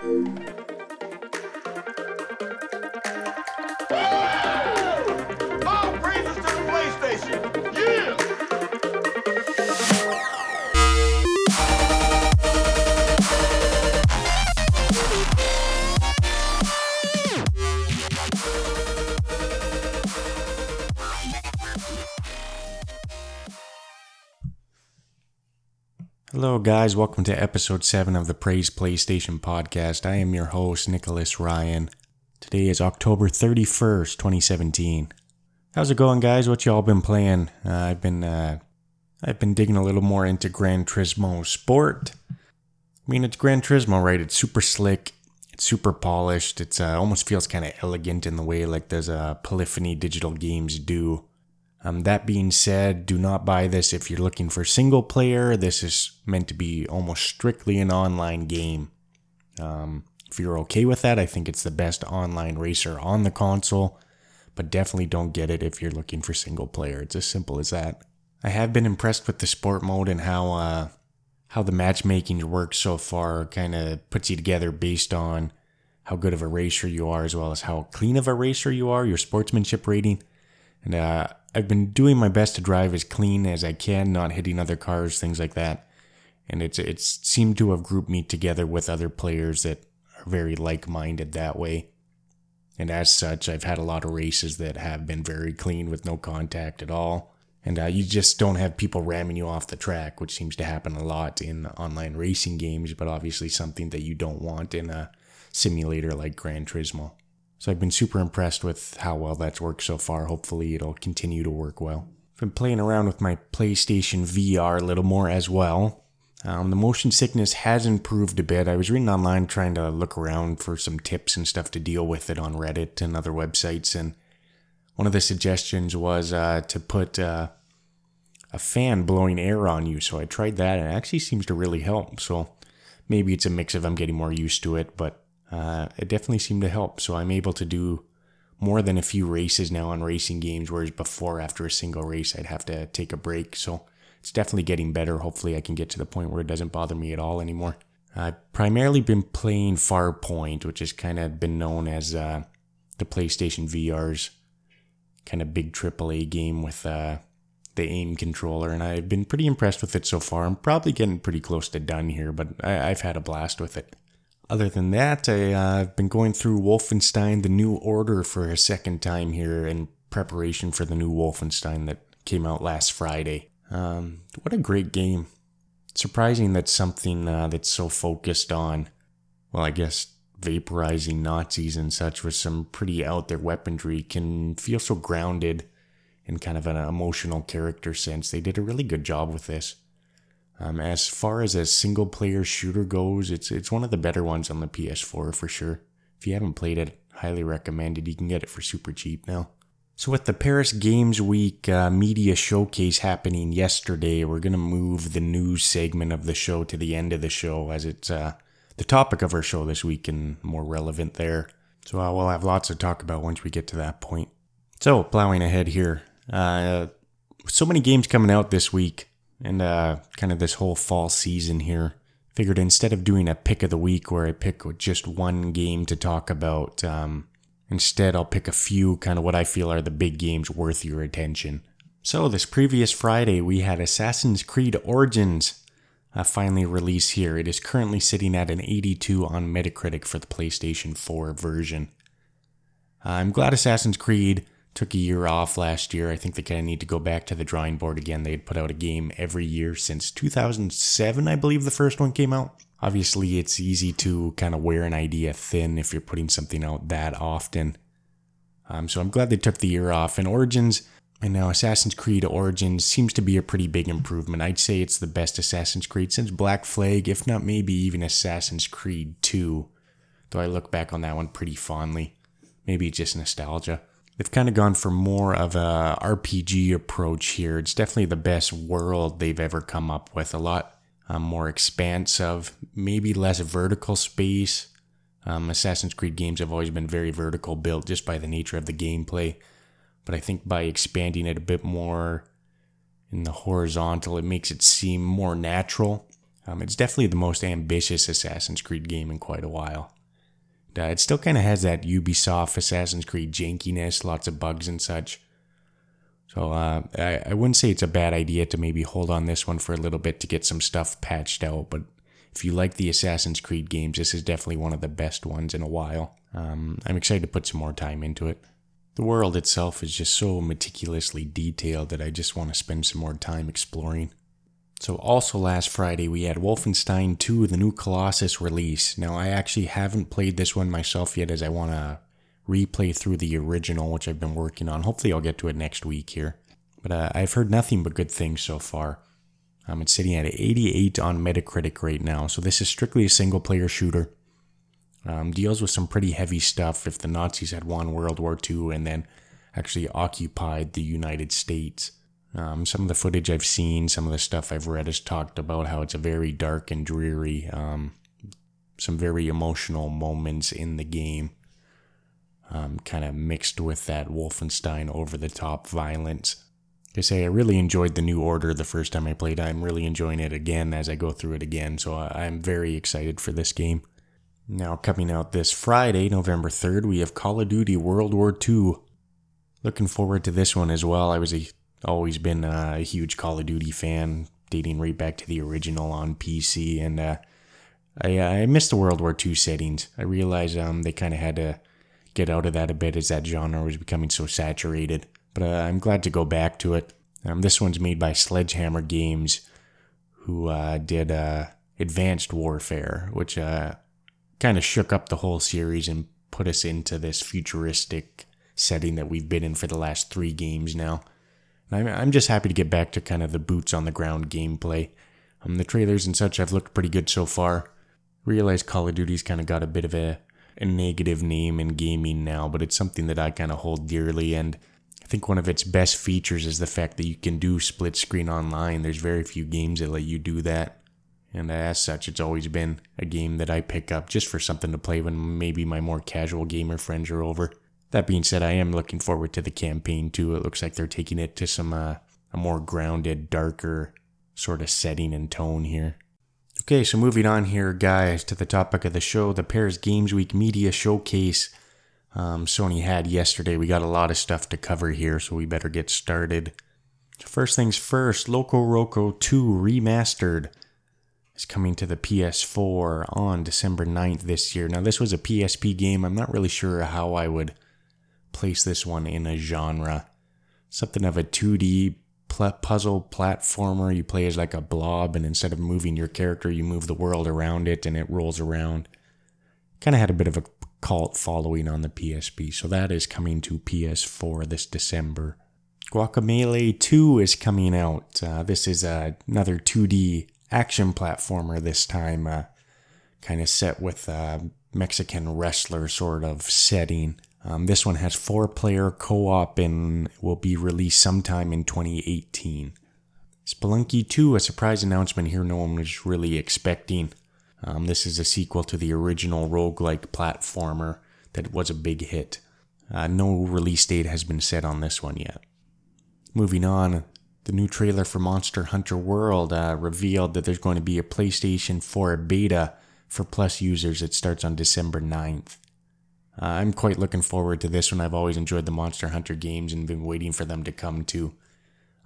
All guys. Welcome to episode 7 of the Praise PlayStation podcast. I am your host, Nicholas Ryan. Today is October 31st, 2017. How's it going, guys? What y'all been playing? Uh, I've been uh, I've been digging a little more into Gran Turismo Sport. I mean, it's Gran Turismo, right? It's super slick. It's super polished. It's uh, almost feels kind of elegant in the way like those uh, Polyphony digital games do. Um, that being said, do not buy this if you're looking for single player. This is meant to be almost strictly an online game. Um, if you're okay with that, I think it's the best online racer on the console, but definitely don't get it if you're looking for single player. It's as simple as that. I have been impressed with the sport mode and how uh, how the matchmaking works so far. Kind of puts you together based on how good of a racer you are, as well as how clean of a racer you are, your sportsmanship rating. And uh, I've been doing my best to drive as clean as I can, not hitting other cars, things like that. And it's it's seemed to have grouped me together with other players that are very like-minded that way. And as such, I've had a lot of races that have been very clean with no contact at all. And uh, you just don't have people ramming you off the track, which seems to happen a lot in online racing games, but obviously something that you don't want in a simulator like Gran Turismo. So I've been super impressed with how well that's worked so far. Hopefully, it'll continue to work well. I've been playing around with my PlayStation VR a little more as well. Um, the motion sickness has improved a bit. I was reading online trying to look around for some tips and stuff to deal with it on Reddit and other websites, and one of the suggestions was uh, to put uh, a fan blowing air on you. So I tried that, and it actually seems to really help. So maybe it's a mix of I'm getting more used to it, but uh, it definitely seemed to help. So I'm able to do more than a few races now on racing games, whereas before, after a single race, I'd have to take a break. So it's definitely getting better. Hopefully, I can get to the point where it doesn't bother me at all anymore. I've primarily been playing Farpoint, which has kind of been known as uh, the PlayStation VR's kind of big AAA game with uh, the aim controller, and I've been pretty impressed with it so far. I'm probably getting pretty close to done here, but I- I've had a blast with it. Other than that, I, I've been going through Wolfenstein The New Order for a second time here in preparation for the new Wolfenstein that came out last Friday. Um, what a great game. Surprising that something uh, that's so focused on, well, I guess vaporizing Nazis and such with some pretty out there weaponry can feel so grounded in kind of an emotional character sense. They did a really good job with this. Um, as far as a single player shooter goes, it's it's one of the better ones on the PS4 for sure. If you haven't played it, highly recommended. You can get it for super cheap now. So with the Paris Games Week uh, media showcase happening yesterday, we're gonna move the news segment of the show to the end of the show as it's uh, the topic of our show this week and more relevant there. So uh, we'll have lots to talk about once we get to that point. So plowing ahead here, uh, so many games coming out this week and uh, kind of this whole fall season here. Figured instead of doing a pick of the week where I pick just one game to talk about, um, instead I'll pick a few kind of what I feel are the big games worth your attention. So this previous Friday we had Assassin's Creed Origins uh, finally release here. It is currently sitting at an 82 on Metacritic for the PlayStation 4 version. I'm glad Assassin's Creed took a year off last year. I think they kind of need to go back to the drawing board again. They had put out a game every year since 2007, I believe the first one came out. Obviously, it's easy to kind of wear an idea thin if you're putting something out that often. Um, so I'm glad they took the year off. And Origins, and now Assassin's Creed Origins seems to be a pretty big improvement. I'd say it's the best Assassin's Creed since Black Flag, if not maybe even Assassin's Creed 2. Though I look back on that one pretty fondly. Maybe just nostalgia. They've kind of gone for more of a RPG approach here. It's definitely the best world they've ever come up with. A lot um, more expansive, maybe less vertical space. Um, Assassin's Creed games have always been very vertical built just by the nature of the gameplay. But I think by expanding it a bit more in the horizontal, it makes it seem more natural. Um, it's definitely the most ambitious Assassin's Creed game in quite a while. Uh, it still kind of has that Ubisoft Assassin's Creed jankiness, lots of bugs and such. So uh, I, I wouldn't say it's a bad idea to maybe hold on this one for a little bit to get some stuff patched out. But if you like the Assassin's Creed games, this is definitely one of the best ones in a while. Um, I'm excited to put some more time into it. The world itself is just so meticulously detailed that I just want to spend some more time exploring. So, also last Friday, we had Wolfenstein 2, the new Colossus release. Now, I actually haven't played this one myself yet, as I want to replay through the original, which I've been working on. Hopefully, I'll get to it next week here. But uh, I've heard nothing but good things so far. Um, it's sitting at 88 on Metacritic right now, so this is strictly a single player shooter. Um, deals with some pretty heavy stuff if the Nazis had won World War II and then actually occupied the United States. Um, some of the footage I've seen, some of the stuff I've read has talked about how it's a very dark and dreary, um, some very emotional moments in the game, um, kind of mixed with that Wolfenstein over the top violence. I say I really enjoyed the new order the first time I played. I'm really enjoying it again as I go through it again, so I'm very excited for this game. Now, coming out this Friday, November 3rd, we have Call of Duty World War II. Looking forward to this one as well. I was a, always been a huge Call of Duty fan, dating right back to the original on PC, and uh, I, I missed the World War II settings. I realized um, they kind of had to get out of that a bit as that genre was becoming so saturated. But uh, I'm glad to go back to it. Um, this one's made by Sledgehammer Games, who uh, did uh, Advanced Warfare, which uh, kind of shook up the whole series and put us into this futuristic setting that we've been in for the last three games now. I'm, I'm just happy to get back to kind of the boots on the ground gameplay. Um, the trailers and such have looked pretty good so far. Realize Call of Duty's kind of got a bit of a, a negative name in gaming now, but it's something that I kind of hold dearly. And I think one of its best features is the fact that you can do split screen online. There's very few games that let you do that. And as such, it's always been a game that I pick up just for something to play when maybe my more casual gamer friends are over. That being said, I am looking forward to the campaign too. It looks like they're taking it to some uh, a more grounded, darker sort of setting and tone here. Okay, so moving on here, guys, to the topic of the show, the Paris Games Week Media Showcase. Um, Sony had yesterday. We got a lot of stuff to cover here, so we better get started. First things first, Loco Roco 2 Remastered is coming to the PS4 on December 9th this year. Now, this was a PSP game. I'm not really sure how I would place this one in a genre. Something of a 2D puzzle platformer. You play as like a blob, and instead of moving your character, you move the world around it and it rolls around. Kind of had a bit of a cult following on the PSP, so that is coming to PS4 this December. Guacamelee 2 is coming out. Uh, this is uh, another 2D action platformer this time, uh, kind of set with a Mexican wrestler sort of setting. Um, this one has four player co op and will be released sometime in 2018. Spelunky 2, a surprise announcement here no one was really expecting. Um, this is a sequel to the original roguelike platformer that was a big hit. Uh, no release date has been set on this one yet. Moving on, the new trailer for Monster Hunter World uh, revealed that there's going to be a PlayStation 4 beta for Plus users. It starts on December 9th. Uh, I'm quite looking forward to this one. I've always enjoyed the Monster Hunter games and been waiting for them to come to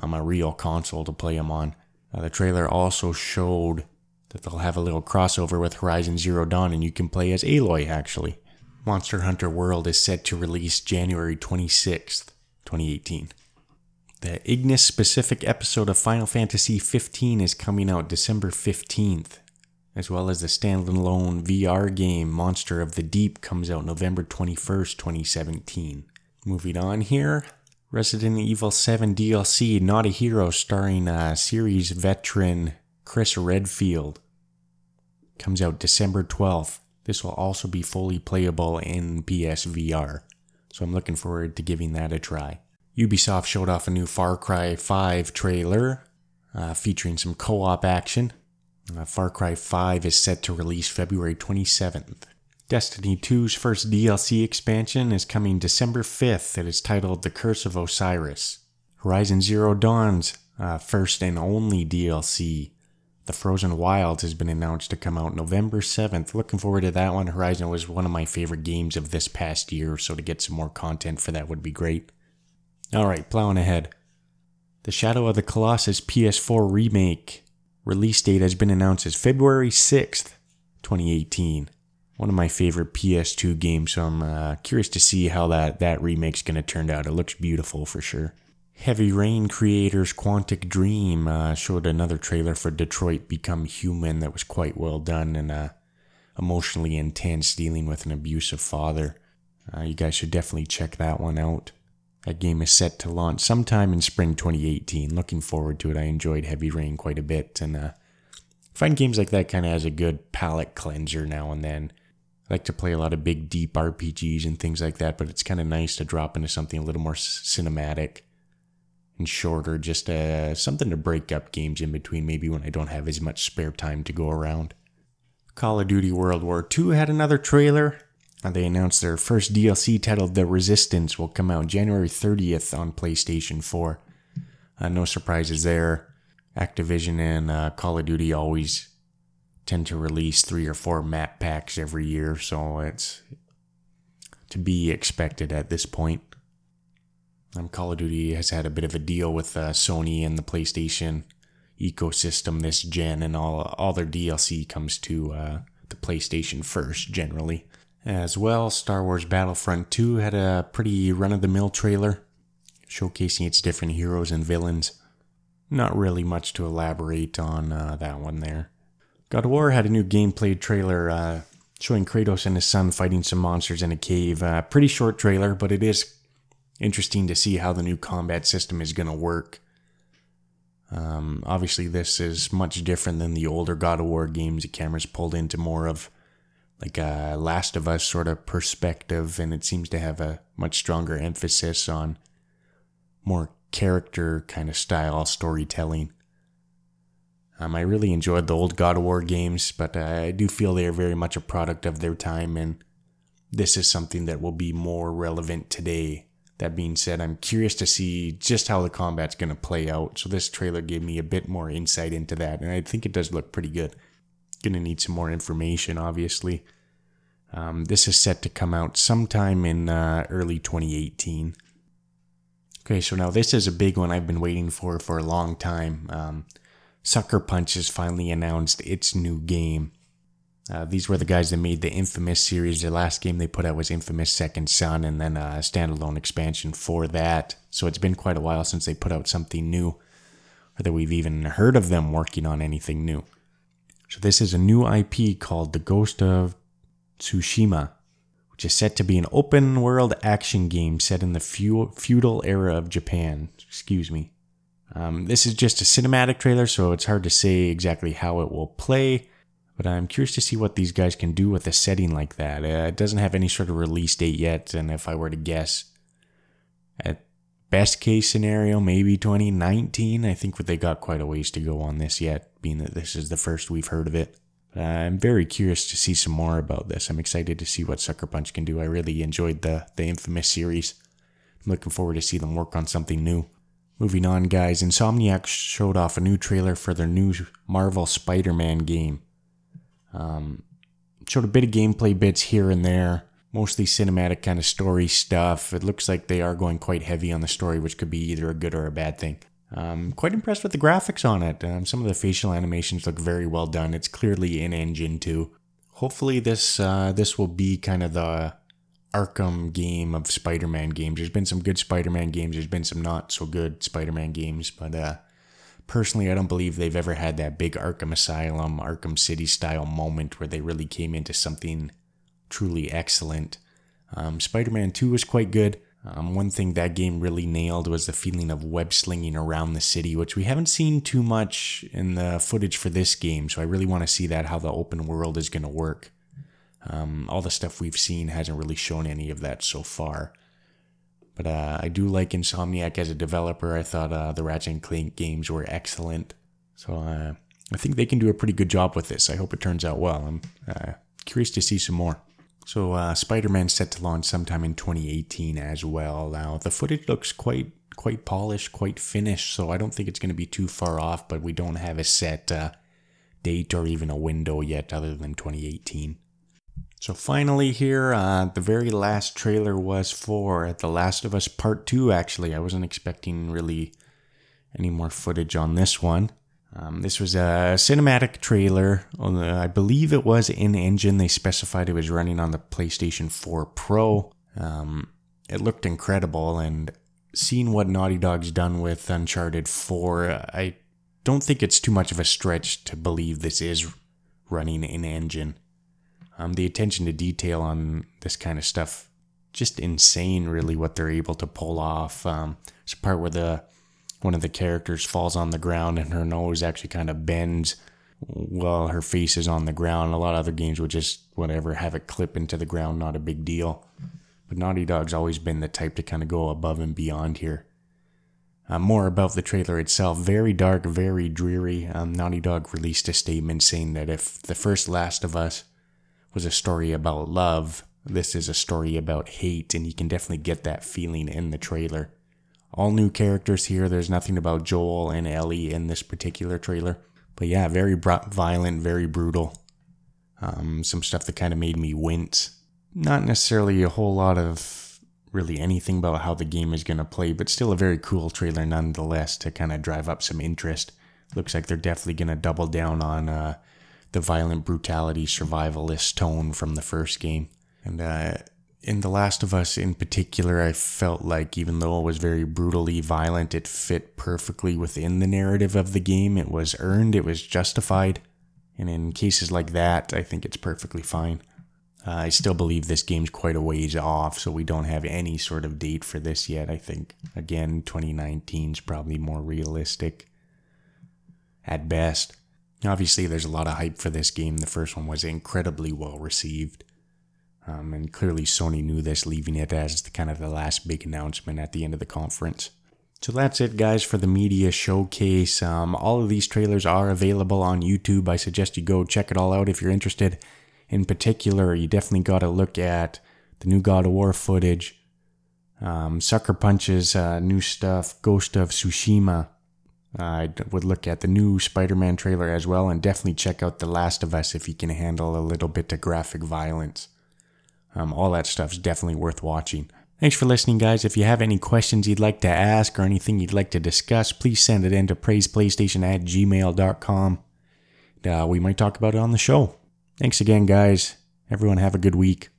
um, a real console to play them on. Uh, the trailer also showed that they'll have a little crossover with Horizon Zero Dawn and you can play as Aloy actually. Monster Hunter World is set to release January 26th, 2018. The Ignis specific episode of Final Fantasy XV is coming out December 15th, as well as the standalone VR game Monster of the Deep comes out November 21st, 2017. Moving on here, Resident Evil 7 DLC Not a Hero starring uh, series veteran Chris Redfield comes out December 12th. This will also be fully playable in PSVR, so I'm looking forward to giving that a try. Ubisoft showed off a new Far Cry 5 trailer uh, featuring some co op action. Uh, Far Cry 5 is set to release February 27th. Destiny 2's first DLC expansion is coming December 5th. It is titled The Curse of Osiris. Horizon Zero Dawn's uh, first and only DLC, The Frozen Wilds has been announced to come out November 7th. Looking forward to that one. Horizon was one of my favorite games of this past year, so to get some more content for that would be great. Alright, plowing ahead. The Shadow of the Colossus PS4 remake release date has been announced as February 6th, 2018. One of my favorite PS2 games, so I'm uh, curious to see how that, that remake's going to turn out. It looks beautiful for sure. Heavy Rain creators Quantic Dream uh, showed another trailer for Detroit Become Human that was quite well done and uh, emotionally intense, dealing with an abusive father. Uh, you guys should definitely check that one out. That game is set to launch sometime in spring 2018. Looking forward to it. I enjoyed Heavy Rain quite a bit, and uh, find games like that kind of as a good palate cleanser now and then. I like to play a lot of big, deep RPGs and things like that, but it's kind of nice to drop into something a little more cinematic and shorter, just uh, something to break up games in between, maybe when I don't have as much spare time to go around. Call of Duty World War II had another trailer. And they announced their first DLC titled The Resistance will come out January 30th on PlayStation 4. Uh, no surprises there. Activision and uh, Call of Duty always tend to release three or four map packs every year, so it's to be expected at this point. Um, Call of Duty has had a bit of a deal with uh, Sony and the PlayStation ecosystem this gen, and all all their DLC comes to uh, the PlayStation first generally. As well, Star Wars Battlefront 2 had a pretty run of the mill trailer showcasing its different heroes and villains. Not really much to elaborate on uh, that one there. God of War had a new gameplay trailer uh, showing Kratos and his son fighting some monsters in a cave. Uh, pretty short trailer, but it is interesting to see how the new combat system is going to work. Um, obviously, this is much different than the older God of War games. The camera's pulled into more of like a Last of Us sort of perspective, and it seems to have a much stronger emphasis on more character kind of style storytelling. Um, I really enjoyed the old God of War games, but I do feel they are very much a product of their time, and this is something that will be more relevant today that being said, I'm curious to see just how the combat's going to play out. So this trailer gave me a bit more insight into that, and I think it does look pretty good. Going to need some more information, obviously. Um, this is set to come out sometime in uh, early 2018. Okay, so now this is a big one I've been waiting for for a long time. Um, Sucker Punch has finally announced its new game. Uh, these were the guys that made the Infamous series. The last game they put out was Infamous Second Son, and then a standalone expansion for that. So it's been quite a while since they put out something new, or that we've even heard of them working on anything new. So this is a new IP called The Ghost of Tsushima, which is set to be an open world action game set in the feudal era of Japan. Excuse me. Um, this is just a cinematic trailer, so it's hard to say exactly how it will play. But I'm curious to see what these guys can do with a setting like that. Uh, it doesn't have any sort of release date yet, and if I were to guess, at best case scenario, maybe 2019. I think they got quite a ways to go on this yet, being that this is the first we've heard of it. I'm very curious to see some more about this. I'm excited to see what Sucker Punch can do. I really enjoyed the the Infamous series. I'm looking forward to see them work on something new. Moving on, guys, Insomniac showed off a new trailer for their new Marvel Spider-Man game. Um, showed a bit of gameplay bits here and there, mostly cinematic kind of story stuff. It looks like they are going quite heavy on the story, which could be either a good or a bad thing. Um, quite impressed with the graphics on it. Um, some of the facial animations look very well done. It's clearly in engine too. Hopefully, this uh, this will be kind of the Arkham game of Spider-Man games. There's been some good Spider-Man games. There's been some not so good Spider-Man games, but uh, personally, I don't believe they've ever had that big Arkham Asylum, Arkham City style moment where they really came into something truly excellent. Um, Spider Man 2 was quite good. Um, one thing that game really nailed was the feeling of web slinging around the city, which we haven't seen too much in the footage for this game. So I really want to see that, how the open world is going to work. Um, all the stuff we've seen hasn't really shown any of that so far. But uh, I do like Insomniac as a developer. I thought uh, the Ratchet and Clank games were excellent. So uh, I think they can do a pretty good job with this. I hope it turns out well. I'm uh, curious to see some more. So uh, Spider-Man set to launch sometime in 2018 as well. Now the footage looks quite quite polished, quite finished. So I don't think it's going to be too far off. But we don't have a set uh, date or even a window yet other than 2018. So finally here, uh, the very last trailer was for The Last of Us Part 2, actually. I wasn't expecting really any more footage on this one. Um, this was a cinematic trailer. On the, I believe it was in engine. They specified it was running on the PlayStation 4 Pro. Um, it looked incredible, and seeing what Naughty Dog's done with Uncharted 4, I don't think it's too much of a stretch to believe this is running in engine. Um, the attention to detail on this kind of stuff, just insane, really, what they're able to pull off. Um, there's a part where the one of the characters falls on the ground and her nose actually kind of bends while her face is on the ground. A lot of other games would just whatever have it clip into the ground, not a big deal. But Naughty Dog's always been the type to kind of go above and beyond here. Uh, more about the trailer itself. Very dark, very dreary. Um, Naughty Dog released a statement saying that if the first Last of Us was a story about love, this is a story about hate, and you can definitely get that feeling in the trailer. All new characters here. There's nothing about Joel and Ellie in this particular trailer. But yeah, very violent, very brutal. Um, some stuff that kind of made me wince. Not necessarily a whole lot of really anything about how the game is going to play, but still a very cool trailer nonetheless to kind of drive up some interest. Looks like they're definitely going to double down on uh, the violent brutality survivalist tone from the first game. And uh, in The Last of Us in particular, I felt like even though it was very brutally violent, it fit perfectly within the narrative of the game. It was earned, it was justified. And in cases like that, I think it's perfectly fine. Uh, I still believe this game's quite a ways off, so we don't have any sort of date for this yet. I think, again, 2019 is probably more realistic at best. Obviously, there's a lot of hype for this game. The first one was incredibly well received. Um, and clearly, Sony knew this, leaving it as the, kind of the last big announcement at the end of the conference. So that's it, guys, for the media showcase. Um, all of these trailers are available on YouTube. I suggest you go check it all out if you're interested. In particular, you definitely got to look at the new God of War footage, um, Sucker Punch's uh, new stuff, Ghost of Tsushima. I would look at the new Spider Man trailer as well, and definitely check out The Last of Us if you can handle a little bit of graphic violence. Um, all that stuff's definitely worth watching. Thanks for listening, guys. If you have any questions you'd like to ask or anything you'd like to discuss, please send it in to praiseplaystation at gmail.com. Uh, we might talk about it on the show. Thanks again, guys. Everyone have a good week.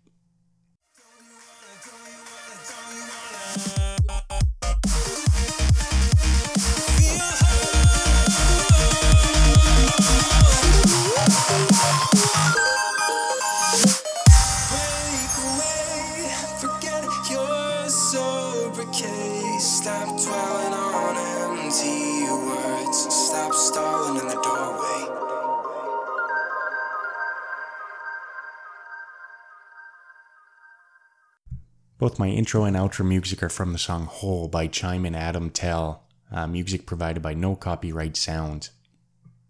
Both my intro and outro music are from the song Whole by Chime and Adam Tell, uh, music provided by No Copyright Sounds.